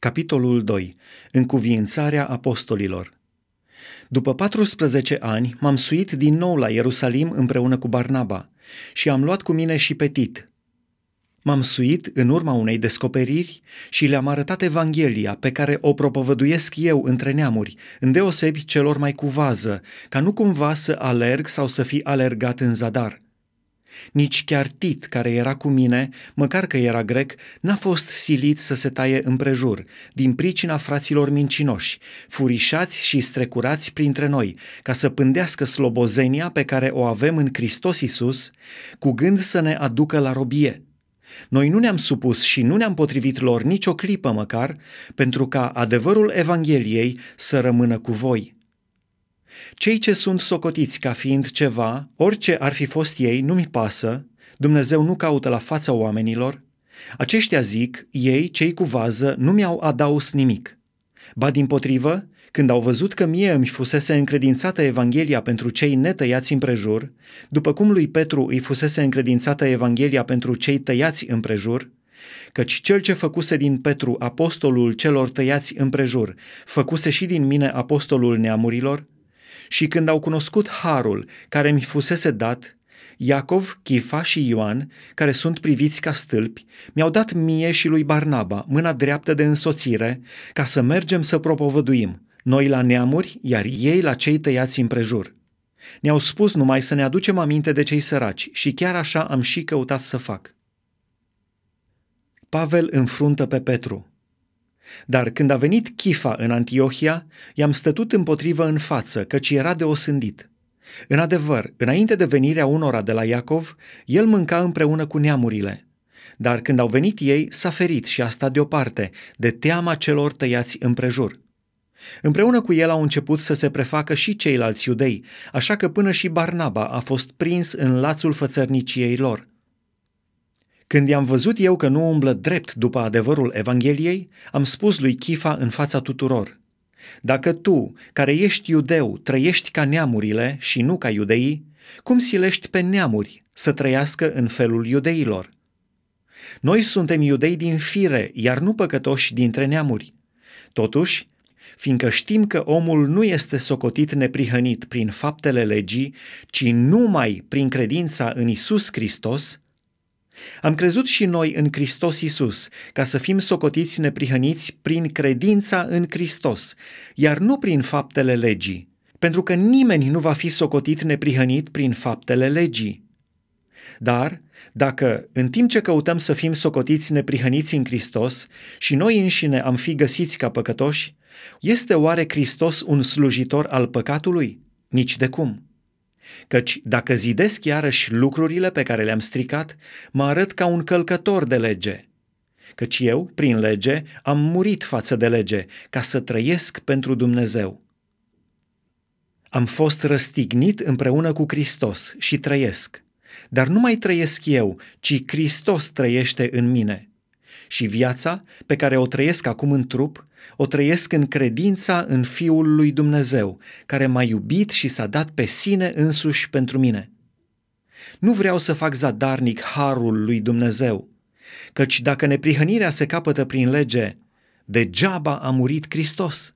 Capitolul 2. Încuviințarea apostolilor. După 14 ani m-am suit din nou la Ierusalim împreună cu Barnaba și am luat cu mine și pe Tit. M-am suit în urma unei descoperiri și le-am arătat Evanghelia pe care o propovăduiesc eu între neamuri, îndeosebi celor mai cu vază, ca nu cumva să alerg sau să fi alergat în zadar – nici chiar Tit, care era cu mine, măcar că era grec, n-a fost silit să se taie împrejur, din pricina fraților mincinoși, furișați și strecurați printre noi, ca să pândească slobozenia pe care o avem în Hristos Isus, cu gând să ne aducă la robie. Noi nu ne-am supus și nu ne-am potrivit lor nicio clipă măcar, pentru ca adevărul Evangheliei să rămână cu voi. Cei ce sunt socotiți ca fiind ceva, orice ar fi fost ei, nu-mi pasă, Dumnezeu nu caută la fața oamenilor, aceștia zic, ei, cei cu vază, nu mi-au adaus nimic. Ba din potrivă, când au văzut că mie îmi fusese încredințată Evanghelia pentru cei netăiați împrejur, după cum lui Petru îi fusese încredințată Evanghelia pentru cei tăiați împrejur, căci cel ce făcuse din Petru apostolul celor tăiați împrejur, făcuse și din mine apostolul neamurilor, și când au cunoscut harul care mi fusese dat, Iacov, Chifa și Ioan, care sunt priviți ca stâlpi, mi-au dat mie și lui Barnaba mâna dreaptă de însoțire ca să mergem să propovăduim, noi la neamuri, iar ei la cei tăiați împrejur. Ne-au spus numai să ne aducem aminte de cei săraci și chiar așa am și căutat să fac. Pavel înfruntă pe Petru. Dar când a venit Chifa în Antiohia, i-am stătut împotrivă în față, căci era de osândit. În adevăr, înainte de venirea unora de la Iacov, el mânca împreună cu neamurile. Dar când au venit ei, s-a ferit și a stat deoparte, de teama celor tăiați împrejur. Împreună cu el au început să se prefacă și ceilalți iudei, așa că până și Barnaba a fost prins în lațul fățărniciei lor. Când i-am văzut eu că nu umblă drept după adevărul Evangheliei, am spus lui Chifa în fața tuturor, Dacă tu, care ești iudeu, trăiești ca neamurile și nu ca iudeii, cum silești pe neamuri să trăiască în felul iudeilor? Noi suntem iudei din fire, iar nu păcătoși dintre neamuri. Totuși, fiindcă știm că omul nu este socotit neprihănit prin faptele legii, ci numai prin credința în Isus Hristos, am crezut și noi în Hristos Isus, ca să fim socotiți neprihăniți prin credința în Hristos, iar nu prin faptele legii, pentru că nimeni nu va fi socotit neprihănit prin faptele legii. Dar, dacă, în timp ce căutăm să fim socotiți neprihăniți în Hristos și noi înșine am fi găsiți ca păcătoși, este oare Hristos un slujitor al păcatului? Nici de cum. Căci dacă zidesc iarăși lucrurile pe care le-am stricat, mă arăt ca un călcător de lege. Căci eu, prin lege, am murit față de lege, ca să trăiesc pentru Dumnezeu. Am fost răstignit împreună cu Hristos și trăiesc. Dar nu mai trăiesc eu, ci Hristos trăiește în mine. Și viața, pe care o trăiesc acum în trup, o trăiesc în credința în Fiul lui Dumnezeu, care m-a iubit și s-a dat pe sine însuși pentru mine. Nu vreau să fac zadarnic harul lui Dumnezeu, căci dacă neprihănirea se capătă prin lege, degeaba a murit Hristos.